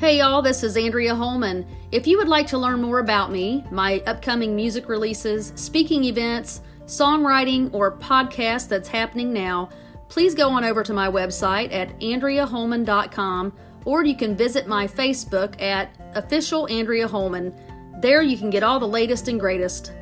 Hey y'all, this is Andrea Holman. If you would like to learn more about me, my upcoming music releases, speaking events, songwriting, or podcast that's happening now, please go on over to my website at andreaholman.com or you can visit my Facebook at official Andrea Holman. There you can get all the latest and greatest.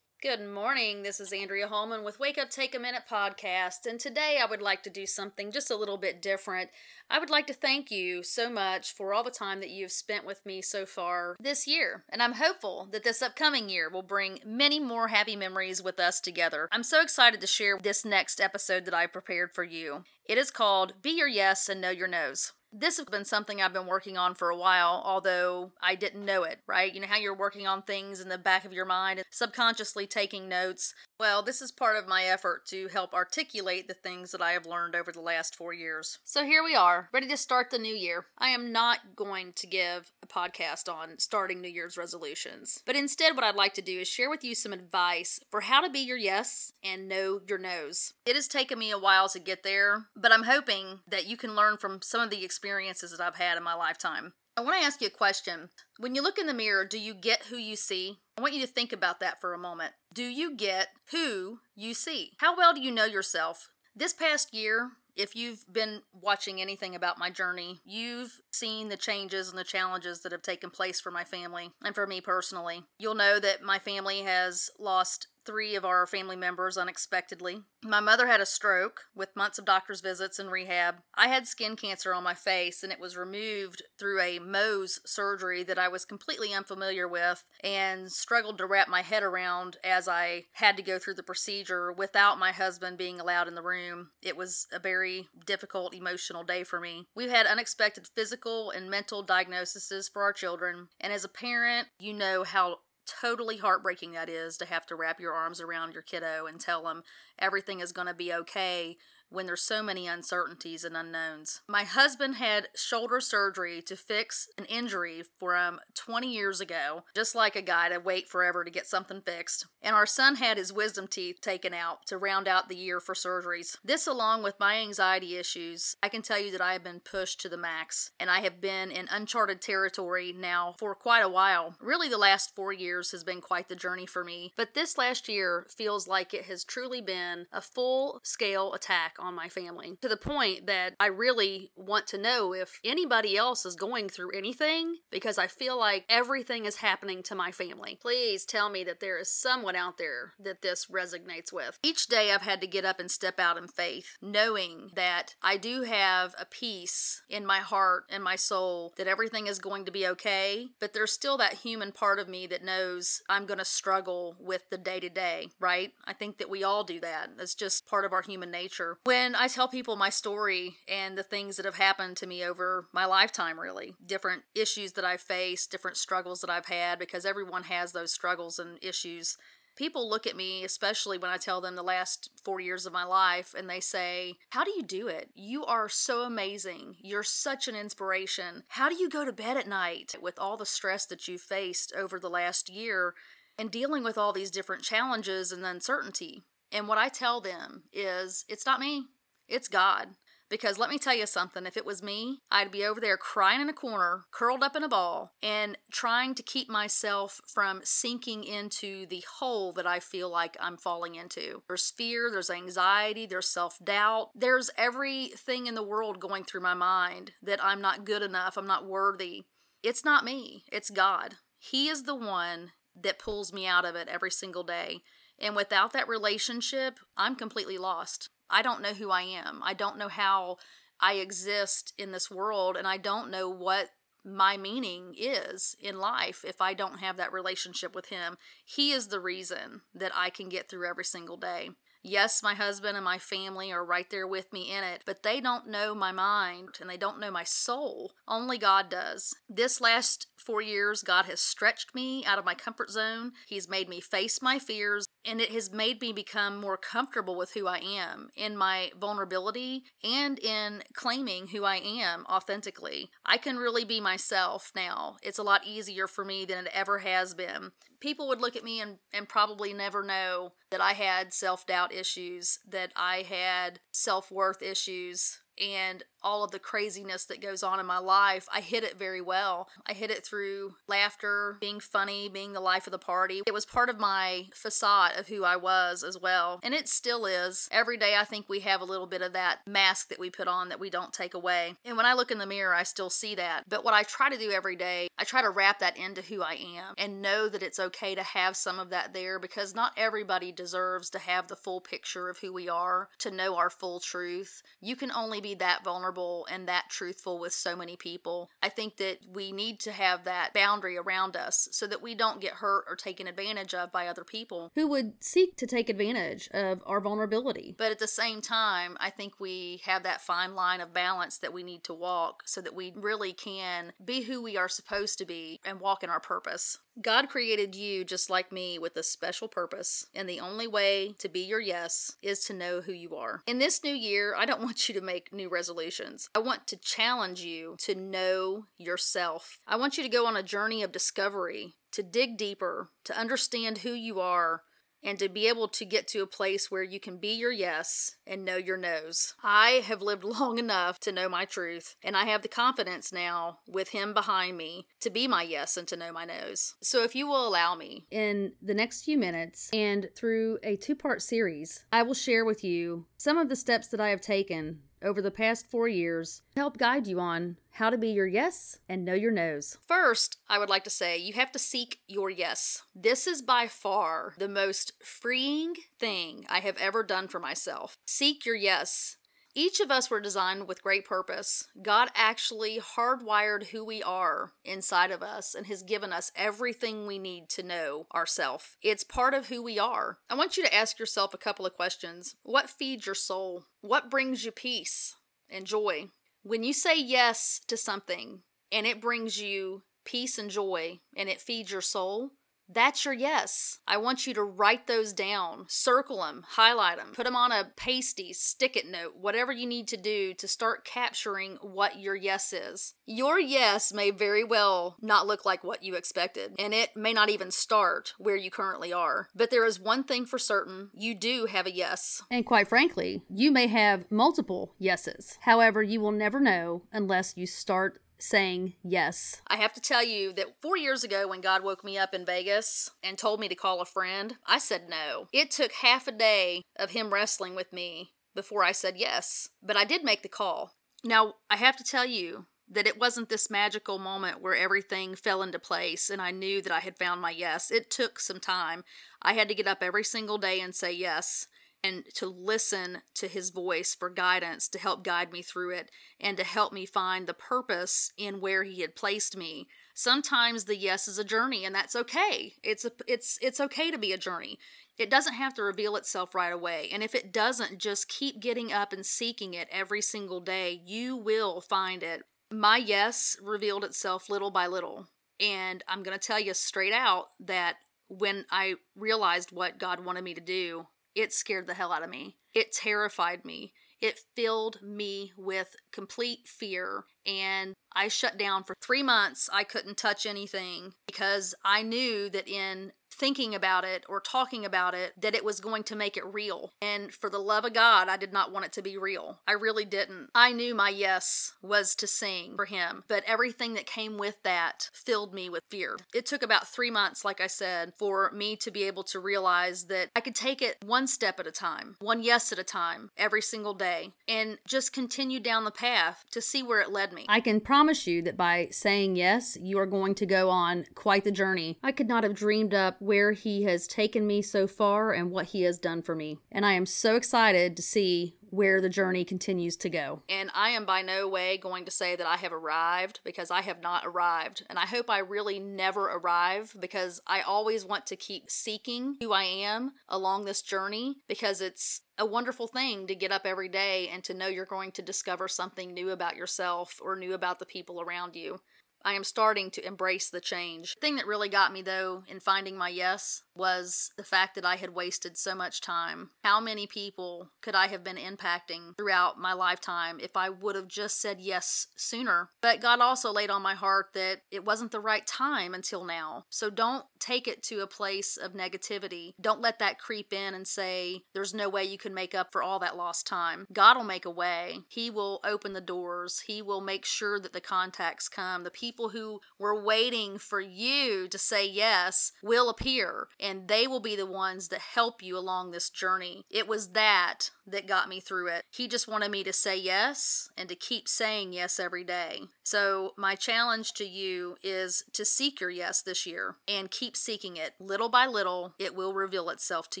Good morning. This is Andrea Holman with Wake Up Take a Minute podcast. And today I would like to do something just a little bit different. I would like to thank you so much for all the time that you've spent with me so far this year. And I'm hopeful that this upcoming year will bring many more happy memories with us together. I'm so excited to share this next episode that I prepared for you. It is called Be Your Yes and Know Your No's this has been something I've been working on for a while, although I didn't know it, right? You know how you're working on things in the back of your mind subconsciously taking notes. Well, this is part of my effort to help articulate the things that I have learned over the last four years. So here we are, ready to start the new year. I am not going to give a podcast on starting New Year's resolutions, but instead, what I'd like to do is share with you some advice for how to be your yes and know your no's. It has taken me a while to get there, but I'm hoping that you can learn from some of the experiences that I've had in my lifetime. I want to ask you a question. When you look in the mirror, do you get who you see? I want you to think about that for a moment. Do you get who you see? How well do you know yourself? This past year, if you've been watching anything about my journey, you've seen the changes and the challenges that have taken place for my family and for me personally. You'll know that my family has lost three of our family members unexpectedly. My mother had a stroke with months of doctor's visits and rehab. I had skin cancer on my face and it was removed through a Mohs surgery that I was completely unfamiliar with and struggled to wrap my head around as I had to go through the procedure without my husband being allowed in the room. It was a very difficult emotional day for me. We've had unexpected physical and mental diagnoses for our children, and as a parent, you know how totally heartbreaking that is to have to wrap your arms around your kiddo and tell them everything is going to be okay when there's so many uncertainties and unknowns. My husband had shoulder surgery to fix an injury from 20 years ago, just like a guy to wait forever to get something fixed. And our son had his wisdom teeth taken out to round out the year for surgeries. This, along with my anxiety issues, I can tell you that I have been pushed to the max, and I have been in uncharted territory now for quite a while. Really, the last four years has been quite the journey for me, but this last year feels like it has truly been a full scale attack on my family to the point that I really want to know if anybody else is going through anything because I feel like everything is happening to my family. Please tell me that there is someone out there that this resonates with. Each day I've had to get up and step out in faith, knowing that I do have a peace in my heart and my soul that everything is going to be okay, but there's still that human part of me that knows I'm going to struggle with the day to day, right? I think that we all do that. That's just part of our human nature. When I tell people my story and the things that have happened to me over my lifetime, really, different issues that I've faced, different struggles that I've had, because everyone has those struggles and issues. People look at me, especially when I tell them the last four years of my life, and they say, How do you do it? You are so amazing. You're such an inspiration. How do you go to bed at night with all the stress that you've faced over the last year and dealing with all these different challenges and uncertainty? And what I tell them is, it's not me, it's God. Because let me tell you something, if it was me, I'd be over there crying in a corner, curled up in a ball, and trying to keep myself from sinking into the hole that I feel like I'm falling into. There's fear, there's anxiety, there's self doubt, there's everything in the world going through my mind that I'm not good enough, I'm not worthy. It's not me, it's God. He is the one that pulls me out of it every single day. And without that relationship, I'm completely lost. I don't know who I am. I don't know how I exist in this world, and I don't know what my meaning is in life if I don't have that relationship with Him. He is the reason that I can get through every single day. Yes, my husband and my family are right there with me in it, but they don't know my mind and they don't know my soul. Only God does. This last four years, God has stretched me out of my comfort zone. He's made me face my fears and it has made me become more comfortable with who I am in my vulnerability and in claiming who I am authentically. I can really be myself now. It's a lot easier for me than it ever has been. People would look at me and, and probably never know that I had self doubt issues, that I had self worth issues, and all of the craziness that goes on in my life, I hid it very well. I hid it through laughter, being funny, being the life of the party. It was part of my facade of who I was as well. And it still is. Every day, I think we have a little bit of that mask that we put on that we don't take away. And when I look in the mirror, I still see that. But what I try to do every day, I try to wrap that into who I am and know that it's okay to have some of that there because not everybody deserves to have the full picture of who we are, to know our full truth. You can only be that vulnerable and that truthful with so many people. I think that we need to have that boundary around us so that we don't get hurt or taken advantage of by other people who would seek to take advantage of our vulnerability. But at the same time, I think we have that fine line of balance that we need to walk so that we really can be who we are supposed to be and walk in our purpose. God created you just like me with a special purpose, and the only way to be your yes is to know who you are. In this new year, I don't want you to make new resolutions. I want to challenge you to know yourself. I want you to go on a journey of discovery, to dig deeper, to understand who you are, and to be able to get to a place where you can be your yes and know your no's. I have lived long enough to know my truth, and I have the confidence now with Him behind me to be my yes and to know my no's. So if you will allow me, in the next few minutes and through a two part series, I will share with you some of the steps that I have taken over the past four years to help guide you on how to be your yes and know your no's. First, I would like to say you have to seek your yes. This is by far the most freeing thing I have ever done for myself. Seek your yes. Each of us were designed with great purpose. God actually hardwired who we are inside of us and has given us everything we need to know ourselves. It's part of who we are. I want you to ask yourself a couple of questions. What feeds your soul? What brings you peace and joy? When you say yes to something and it brings you peace and joy and it feeds your soul, that's your yes. I want you to write those down, circle them, highlight them, put them on a Post-it, stick it note, whatever you need to do to start capturing what your yes is. Your yes may very well not look like what you expected, and it may not even start where you currently are. But there is one thing for certain you do have a yes. And quite frankly, you may have multiple yeses. However, you will never know unless you start saying yes. I have to tell you that four years ago, when God woke me up in Vegas and told me to call a friend, I said no. It took half a day of him wrestling with me before I said yes, but I did make the call. Now, I have to tell you that it wasn't this magical moment where everything fell into place and I knew that I had found my yes. It took some time. I had to get up every single day and say yes and to listen to his voice for guidance to help guide me through it and to help me find the purpose in where he had placed me. Sometimes the yes is a journey and that's okay. It's a, it's it's okay to be a journey. It doesn't have to reveal itself right away and if it doesn't just keep getting up and seeking it every single day. You will find it. My yes revealed itself little by little and i'm going to tell you straight out that when i realized what god wanted me to do it scared the hell out of me. It terrified me. It filled me with complete fear. And I shut down for three months. I couldn't touch anything because I knew that in thinking about it or talking about it that it was going to make it real. And for the love of God, I did not want it to be real. I really didn't. I knew my yes was to sing for Him, but everything that came with that filled me with fear. It took about three months, like I said, for me to be able to realize that I could take it one step at a time, one yes at a time, every single day, and just continue down the path to see where it led me. I can promise you that by saying yes, you are going to go on quite the journey. I could not have dreamed up where He has taken me so far and what He has done for me. And I am so excited to see where the journey continues to go. And I am by no way going to say that I have arrived because I have not arrived. And I hope I really never arrive because I always want to keep seeking who I am along this journey because it's a wonderful thing to get up every day and to know you're going to discover something new about yourself or new about the people around you. I am starting to embrace the change. The thing that really got me, though, in finding my yes was the fact that I had wasted so much time. How many people could I have been impacting throughout my lifetime if I would have just said yes sooner? But God also laid on my heart that it wasn't the right time until now. So don't take it to a place of negativity. Don't let that creep in and say, there's no way you can make up for all that lost time. God will make a way. He will open the doors. He will make sure that the contacts come. The people who were waiting for you to say yes will appear they will be the ones that help you along this journey. It was that that got me through it. He just wanted me to say yes and to keep saying yes every day. So, my challenge to you is to seek your yes this year and keep seeking it. Little by little, it will reveal itself to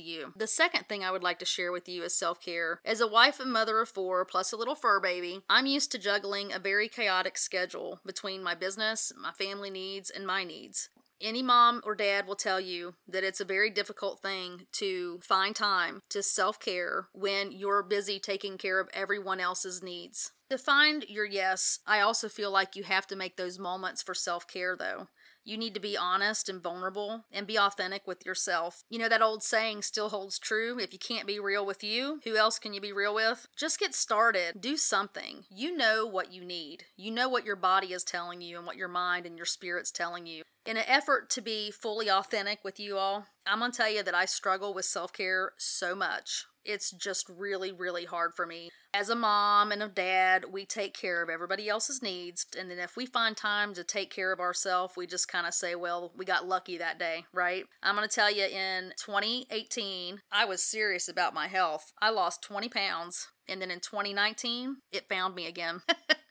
you. The second thing I would like to share with you is self care. As a wife and mother of four, plus a little fur baby, I'm used to juggling a very chaotic schedule between my business, my family needs, and my needs. Any mom or dad will tell you that it's a very difficult thing to find time to self care when you're busy taking care of everyone else's needs. To find your yes, I also feel like you have to make those moments for self care, though. You need to be honest and vulnerable and be authentic with yourself. You know, that old saying still holds true. If you can't be real with you, who else can you be real with? Just get started. Do something. You know what you need. You know what your body is telling you and what your mind and your spirit's telling you. In an effort to be fully authentic with you all, I'm to tell you that I struggle with self care so much. It's just really, really hard for me. As a mom and a dad, we take care of everybody else's needs. And then if we find time to take care of ourselves, we just kind of say, well, we got lucky that day, right? I'm going to tell you in 2018, I was serious about my health. I lost 20 pounds. And then in 2019, it found me again.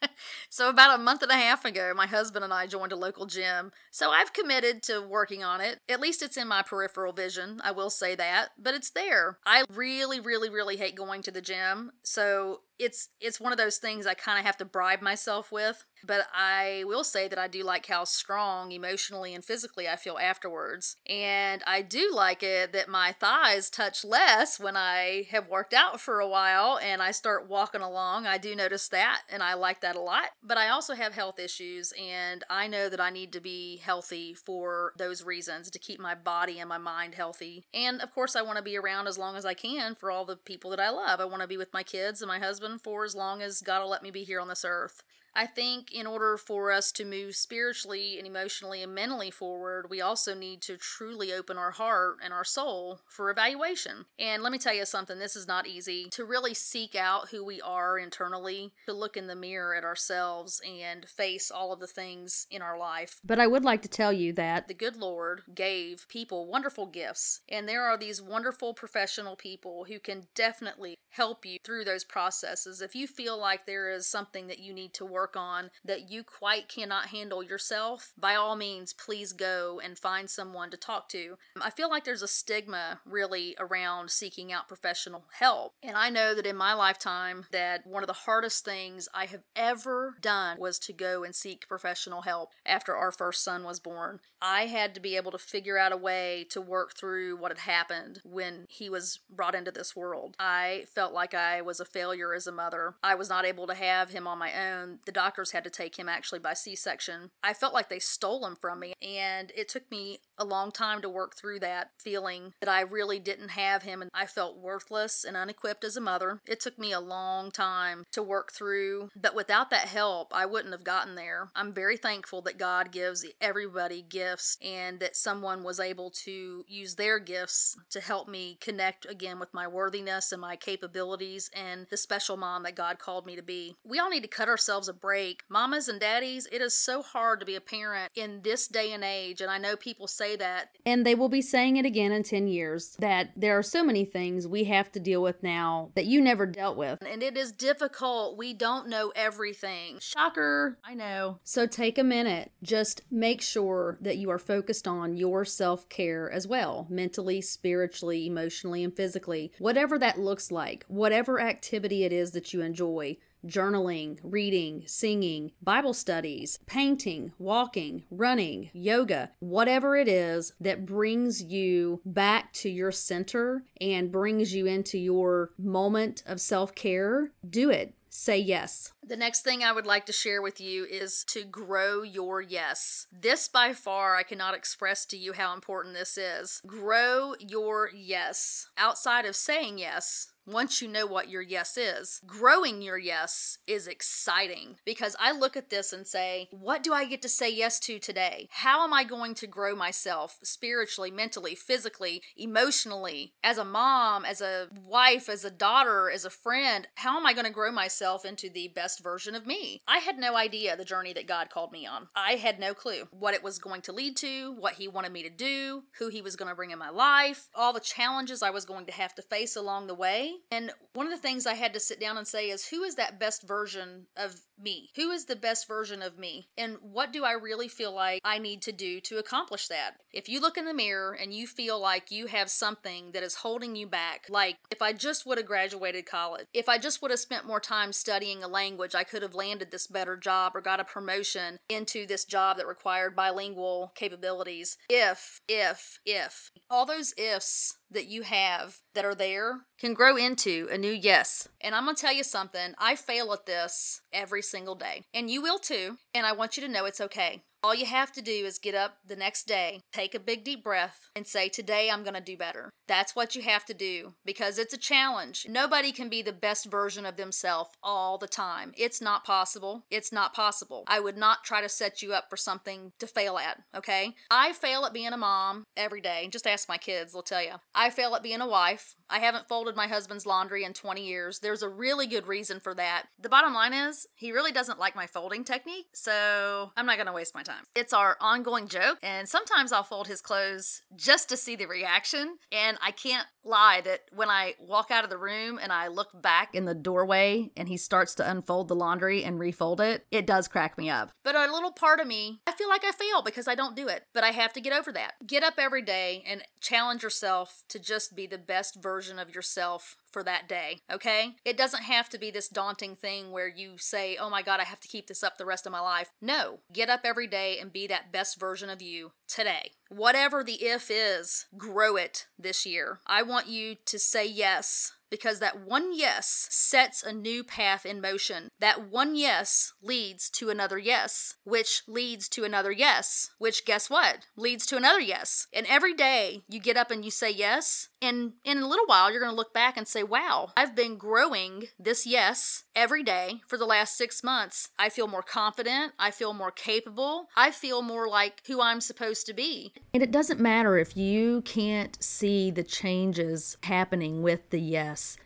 so, about a month and a half ago, my husband and I joined a local gym. So, I've committed to working on it. At least it's in my peripheral vision, I will say that, but it's there. I really, really, really hate going to the gym. So, it's it's one of those things I kind of have to bribe myself with. But I will say that I do like how strong emotionally and physically I feel afterwards. And I do like it that my thighs touch less when I have worked out for a while and I start walking along. I do notice that and I like that a lot. But I also have health issues and I know that I need to be healthy for those reasons to keep my body and my mind healthy. And of course, I want to be around as long as I can for all the people that I love. I want to be with my kids and my husband husband for as long as God will let me be here on this earth. I think in order for us to move spiritually and emotionally and mentally forward, we also need to truly open our heart and our soul for evaluation. And let me tell you something, this is not easy. To really seek out who we are internally, to look in the mirror at ourselves and face all of the things in our life. But I would like to tell you that the good Lord gave people wonderful gifts, and there are these wonderful professional people who can definitely help you through those processes. If you feel like there is something that you need to work work on that you quite cannot handle yourself, by all means, please go and find someone to talk to. I feel like there's a stigma really around seeking out professional help. And I know that in my lifetime that one of the hardest things I have ever done was to go and seek professional help after our first son was born. I had to be able to figure out a way to work through what had happened when he was brought into this world. I felt like I was a failure as a mother. I was not able to have him on my own. The doctors had to take him actually by C section. I felt like they stole him from me, and it took me a long time to work through that feeling that I really didn't have him and I felt worthless and unequipped as a mother. It took me a long time to work through, but without that help, I wouldn't have gotten there. I'm very thankful that God gives everybody gifts and that someone was able to use their gifts to help me connect again with my worthiness and my capabilities and the special mom that God called me to be. We all need to cut ourselves a break. Mamas and daddies, it is so hard to be a parent in this day and age. And I know people say that. And they will be saying it again in 10 years that there are so many things we have to deal with now that you never dealt with. And it is difficult. We don't know everything. Shocker. I know. So take a minute. Just make sure that you are focused on your self care as well mentally, spiritually, emotionally, and physically. Whatever that looks like, whatever activity it is that you enjoy journaling, reading, singing, Bible studies, painting, walking, running, yoga, whatever it is that brings you back to your center and brings you into your moment of self care, do it. Say yes. The next thing I would like to share with you is to grow your yes. This, by far, I cannot express to you how important this is. Grow your yes. Outside of saying yes, once you know what your yes is. Growing your yes is exciting because I look at this and say, what do I get to say yes to today? How am I going to grow myself spiritually, mentally, physically, emotionally, as a mom, as a wife, as a daughter, as a friend? How am I going to grow myself into the best version of me? I had no idea the journey that God called me on. I had no clue what it was going to lead to, what He wanted me to do, who He was going to bring in my life, all the challenges I was going to have to face along the way. And one of the things I had to sit down and say is who is that best version of me? Who is the best version of me? And what do I really feel like I need to do to accomplish that? If you look in the mirror and you feel like you have something that is holding you back, like if I just would have graduated college, if I just would have spent more time studying a language, I could have landed this better job or got a promotion into this job that required bilingual capabilities. If, if, if. All those ifs that you have that are there can grow into a new yes. And I'm going to tell you something, I fail at this every single day. And you will too. And I want you to know it's okay. All you have to do is get up the next day, take a big deep breath, and say, Today I'm going to do better. That's what you have to do because it's a challenge. Nobody can be the best version of themselves all the time. It's not possible. It's not possible. I would not try to set you up for something to fail at, okay? I fail at being a mom every day. Just ask my kids, they'll tell you. I fail at being a wife. I haven't folded my husband's laundry in 20 years. There's a really good reason for that. The bottom line is, he really doesn't like my folding technique, so I'm not going to waste my time time. It's our ongoing joke, and sometimes I'll fold his clothes just to see the reaction. And I can't lie that when I walk out of the room and I look back in the doorway and he starts to unfold the laundry and refold it, it does crack me up. But a little part of me, I feel like I fail because I don't do it. But I have to get over that. Get up every day and challenge yourself to just be the best version of yourself for that day, okay? It doesn't have to be this daunting thing where you say, oh my God, I have to keep this up the rest of my life. No, get up every day and be that best version of you today. Whatever the if is, grow it this year. I want you to say yes because that one yes sets a new path in motion. That one yes leads to another yes, which leads to another yes, which guess what? Leads to another yes. And every day you get up and you say yes, and in a little while you're going to look back and say, wow, I've been growing this yes every day for the last six months. I feel more confident. I feel more capable. I feel more like who I'm supposed to be. And it doesn't matter if you can't see the changes happening with the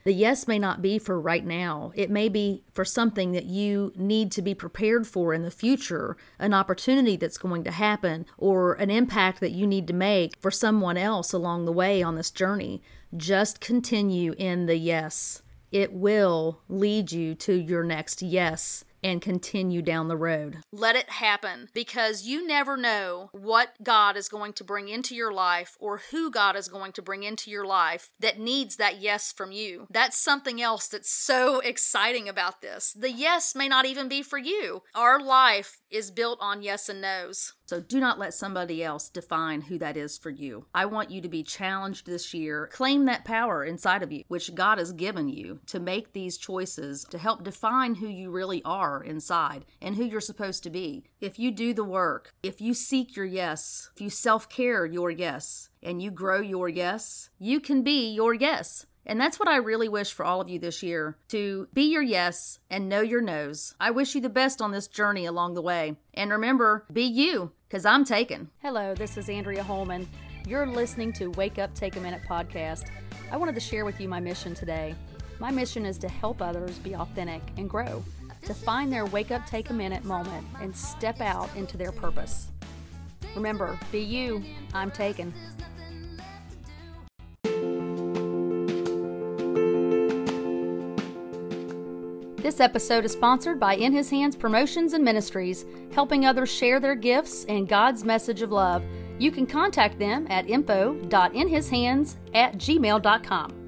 The yes may not be for right now, it may be for something that you need to be prepared for in the future, an opportunity that's going to happen, or an impact that you need to make for someone else along the way on this journey. Just continue in the yes. It will lead you to your next yes and continue down the road. Let it happen because you never know what God is going to bring into your life or who God is going to bring into your life that needs that yes from you. That's something else that's so exciting about this. The yes may not even be for you. Our life is built on yes and no's. So do not let somebody else define who that is for you. I want you to be challenged this year. Claim that power inside of you, which God has given you to make these choices to help define who you really are inside and who you're supposed to be. If you do the work, if you seek your yes, if you self care your yes, and you grow your yes, you can be your yes. And that's what I really wish for all of you this year to be your yes and know your no's. I wish you the best on this journey along the way. And remember, be you, because I'm taken. Hello, this is Andrea Holman. You're listening to Wake Up, Take a Minute podcast. I wanted to share with you my mission today. My mission is to help others be authentic and grow. to find their wake up, take a minute moment and step out into their purpose. Remember, be you. I'm taken. This episode is sponsored by In His Hands Promotions and Ministries, helping others share their gifts and God's message of love. You can contact them at info.inhishands at gmail.com.